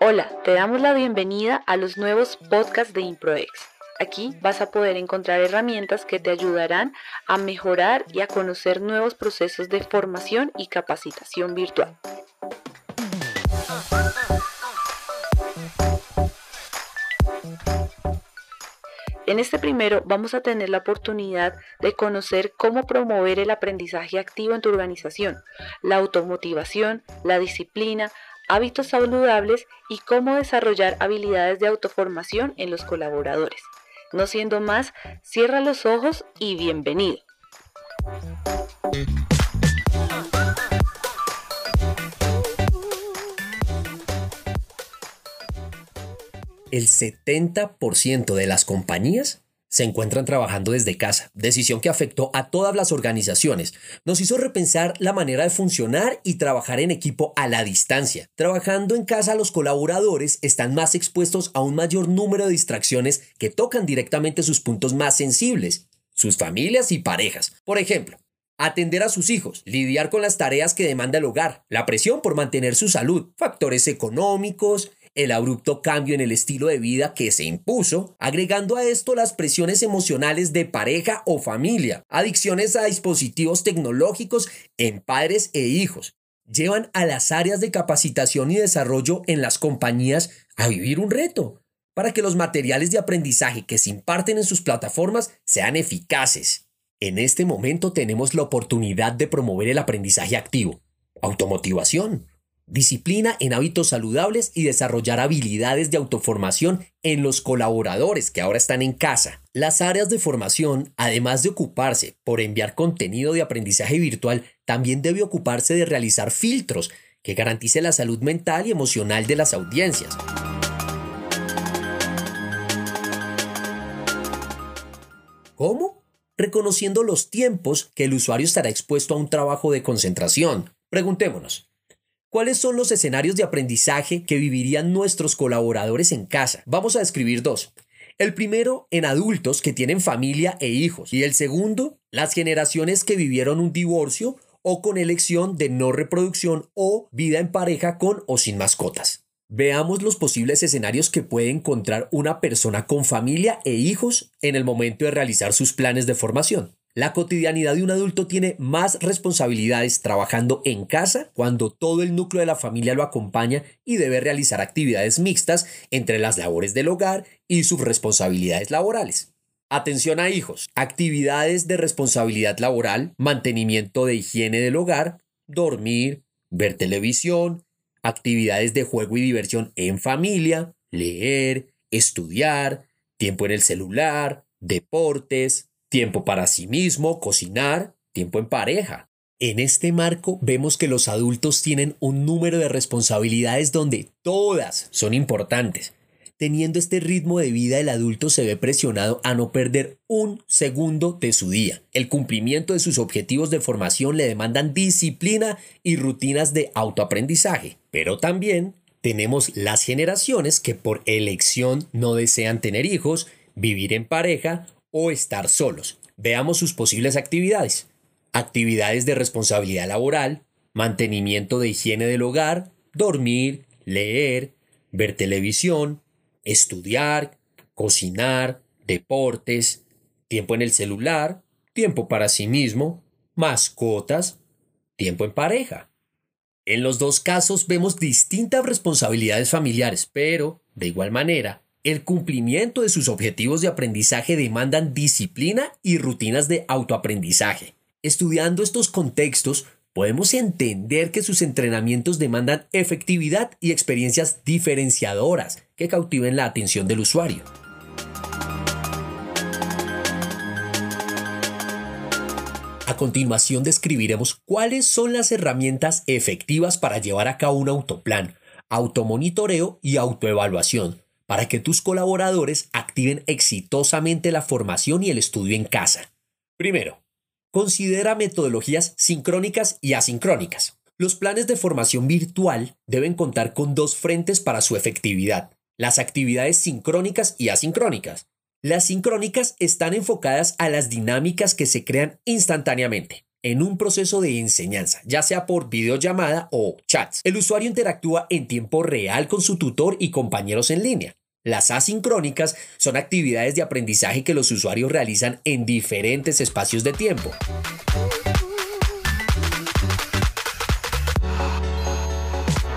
Hola, te damos la bienvenida a los nuevos podcasts de ImproEx. Aquí vas a poder encontrar herramientas que te ayudarán a mejorar y a conocer nuevos procesos de formación y capacitación virtual. En este primero vamos a tener la oportunidad de conocer cómo promover el aprendizaje activo en tu organización, la automotivación, la disciplina, hábitos saludables y cómo desarrollar habilidades de autoformación en los colaboradores. No siendo más, cierra los ojos y bienvenido. El 70% de las compañías se encuentran trabajando desde casa, decisión que afectó a todas las organizaciones. Nos hizo repensar la manera de funcionar y trabajar en equipo a la distancia. Trabajando en casa los colaboradores están más expuestos a un mayor número de distracciones que tocan directamente sus puntos más sensibles, sus familias y parejas. Por ejemplo, atender a sus hijos, lidiar con las tareas que demanda el hogar, la presión por mantener su salud, factores económicos, el abrupto cambio en el estilo de vida que se impuso, agregando a esto las presiones emocionales de pareja o familia, adicciones a dispositivos tecnológicos en padres e hijos, llevan a las áreas de capacitación y desarrollo en las compañías a vivir un reto para que los materiales de aprendizaje que se imparten en sus plataformas sean eficaces. En este momento tenemos la oportunidad de promover el aprendizaje activo, automotivación, disciplina en hábitos saludables y desarrollar habilidades de autoformación en los colaboradores que ahora están en casa. Las áreas de formación, además de ocuparse por enviar contenido de aprendizaje virtual, también debe ocuparse de realizar filtros que garantice la salud mental y emocional de las audiencias. ¿Cómo? Reconociendo los tiempos que el usuario estará expuesto a un trabajo de concentración. Preguntémonos, ¿Cuáles son los escenarios de aprendizaje que vivirían nuestros colaboradores en casa? Vamos a describir dos. El primero en adultos que tienen familia e hijos y el segundo las generaciones que vivieron un divorcio o con elección de no reproducción o vida en pareja con o sin mascotas. Veamos los posibles escenarios que puede encontrar una persona con familia e hijos en el momento de realizar sus planes de formación. La cotidianidad de un adulto tiene más responsabilidades trabajando en casa cuando todo el núcleo de la familia lo acompaña y debe realizar actividades mixtas entre las labores del hogar y sus responsabilidades laborales. Atención a hijos, actividades de responsabilidad laboral, mantenimiento de higiene del hogar, dormir, ver televisión, actividades de juego y diversión en familia, leer, estudiar, tiempo en el celular, deportes, tiempo para sí mismo, cocinar, tiempo en pareja. En este marco vemos que los adultos tienen un número de responsabilidades donde todas son importantes. Teniendo este ritmo de vida, el adulto se ve presionado a no perder un segundo de su día. El cumplimiento de sus objetivos de formación le demandan disciplina y rutinas de autoaprendizaje. Pero también tenemos las generaciones que por elección no desean tener hijos, vivir en pareja o estar solos. Veamos sus posibles actividades. Actividades de responsabilidad laboral, mantenimiento de higiene del hogar, dormir, leer, ver televisión, estudiar, cocinar, deportes, tiempo en el celular, tiempo para sí mismo, mascotas, tiempo en pareja. En los dos casos vemos distintas responsabilidades familiares, pero, de igual manera, el cumplimiento de sus objetivos de aprendizaje demandan disciplina y rutinas de autoaprendizaje. Estudiando estos contextos, podemos entender que sus entrenamientos demandan efectividad y experiencias diferenciadoras que cautiven la atención del usuario. A continuación describiremos cuáles son las herramientas efectivas para llevar a cabo un autoplan, automonitoreo y autoevaluación para que tus colaboradores activen exitosamente la formación y el estudio en casa. Primero, considera metodologías sincrónicas y asincrónicas. Los planes de formación virtual deben contar con dos frentes para su efectividad, las actividades sincrónicas y asincrónicas. Las sincrónicas están enfocadas a las dinámicas que se crean instantáneamente. en un proceso de enseñanza, ya sea por videollamada o chats. El usuario interactúa en tiempo real con su tutor y compañeros en línea. Las asincrónicas son actividades de aprendizaje que los usuarios realizan en diferentes espacios de tiempo.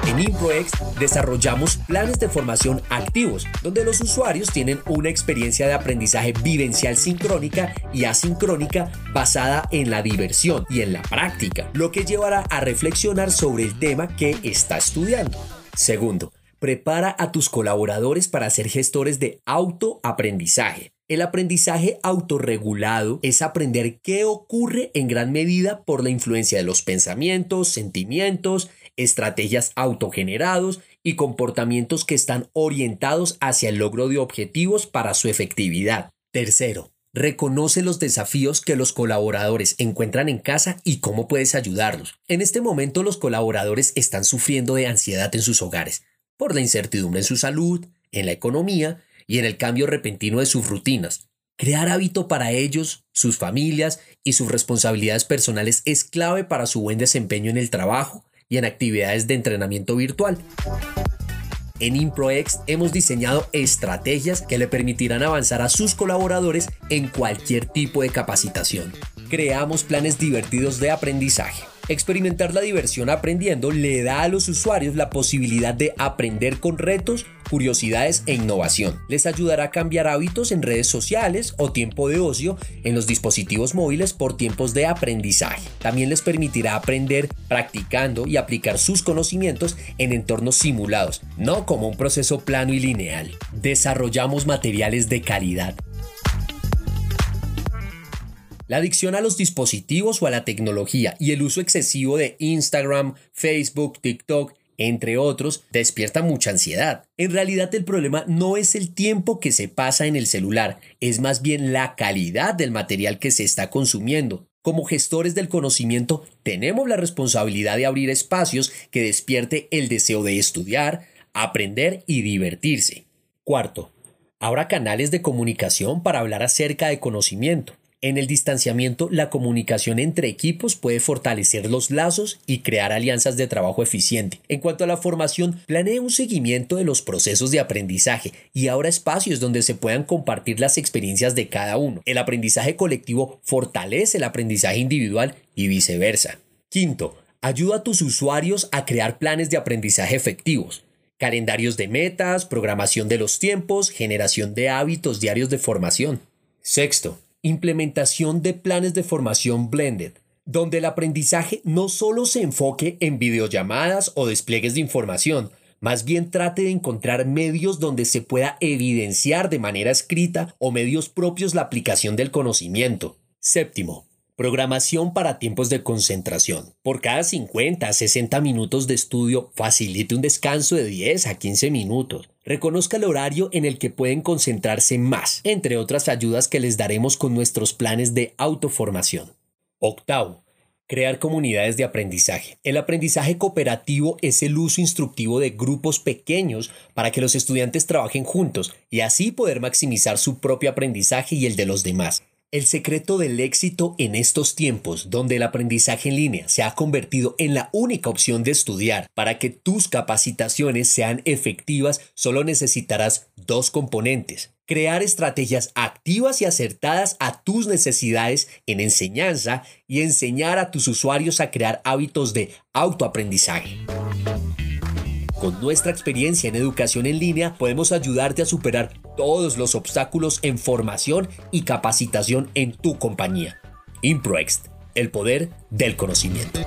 En ImproEx desarrollamos planes de formación activos, donde los usuarios tienen una experiencia de aprendizaje vivencial sincrónica y asincrónica basada en la diversión y en la práctica, lo que llevará a reflexionar sobre el tema que está estudiando. Segundo, prepara a tus colaboradores para ser gestores de autoaprendizaje. El aprendizaje autorregulado es aprender qué ocurre en gran medida por la influencia de los pensamientos, sentimientos, estrategias autogenerados y comportamientos que están orientados hacia el logro de objetivos para su efectividad. Tercero, reconoce los desafíos que los colaboradores encuentran en casa y cómo puedes ayudarlos. En este momento los colaboradores están sufriendo de ansiedad en sus hogares, por la incertidumbre en su salud, en la economía y en el cambio repentino de sus rutinas. Crear hábito para ellos, sus familias y sus responsabilidades personales es clave para su buen desempeño en el trabajo y en actividades de entrenamiento virtual. En ImproEx hemos diseñado estrategias que le permitirán avanzar a sus colaboradores en cualquier tipo de capacitación. Creamos planes divertidos de aprendizaje Experimentar la diversión aprendiendo le da a los usuarios la posibilidad de aprender con retos, curiosidades e innovación. Les ayudará a cambiar hábitos en redes sociales o tiempo de ocio en los dispositivos móviles por tiempos de aprendizaje. También les permitirá aprender practicando y aplicar sus conocimientos en entornos simulados, no como un proceso plano y lineal. Desarrollamos materiales de calidad la adicción a los dispositivos o a la tecnología y el uso excesivo de Instagram, Facebook, TikTok, entre otros, despierta mucha ansiedad. En realidad el problema no es el tiempo que se pasa en el celular, es más bien la calidad del material que se está consumiendo. Como gestores del conocimiento, tenemos la responsabilidad de abrir espacios que despierte el deseo de estudiar, aprender y divertirse. Cuarto, habrá canales de comunicación para hablar acerca de conocimiento. En el distanciamiento, la comunicación entre equipos puede fortalecer los lazos y crear alianzas de trabajo eficiente. En cuanto a la formación, planee un seguimiento de los procesos de aprendizaje y ahora espacios donde se puedan compartir las experiencias de cada uno. El aprendizaje colectivo fortalece el aprendizaje individual y viceversa. Quinto, ayuda a tus usuarios a crear planes de aprendizaje efectivos calendarios de metas, programación de los tiempos, generación de hábitos diarios de formación. Sexto, implementación de planes de formación blended, donde el aprendizaje no solo se enfoque en videollamadas o despliegues de información, más bien trate de encontrar medios donde se pueda evidenciar de manera escrita o medios propios la aplicación del conocimiento. Séptimo, Programación para tiempos de concentración. Por cada 50 a 60 minutos de estudio, facilite un descanso de 10 a 15 minutos. Reconozca el horario en el que pueden concentrarse más, entre otras ayudas que les daremos con nuestros planes de autoformación. Octavo, crear comunidades de aprendizaje. El aprendizaje cooperativo es el uso instructivo de grupos pequeños para que los estudiantes trabajen juntos y así poder maximizar su propio aprendizaje y el de los demás. El secreto del éxito en estos tiempos, donde el aprendizaje en línea se ha convertido en la única opción de estudiar, para que tus capacitaciones sean efectivas, solo necesitarás dos componentes. Crear estrategias activas y acertadas a tus necesidades en enseñanza y enseñar a tus usuarios a crear hábitos de autoaprendizaje. Con nuestra experiencia en educación en línea podemos ayudarte a superar todos los obstáculos en formación y capacitación en tu compañía. ImproExt, el poder del conocimiento.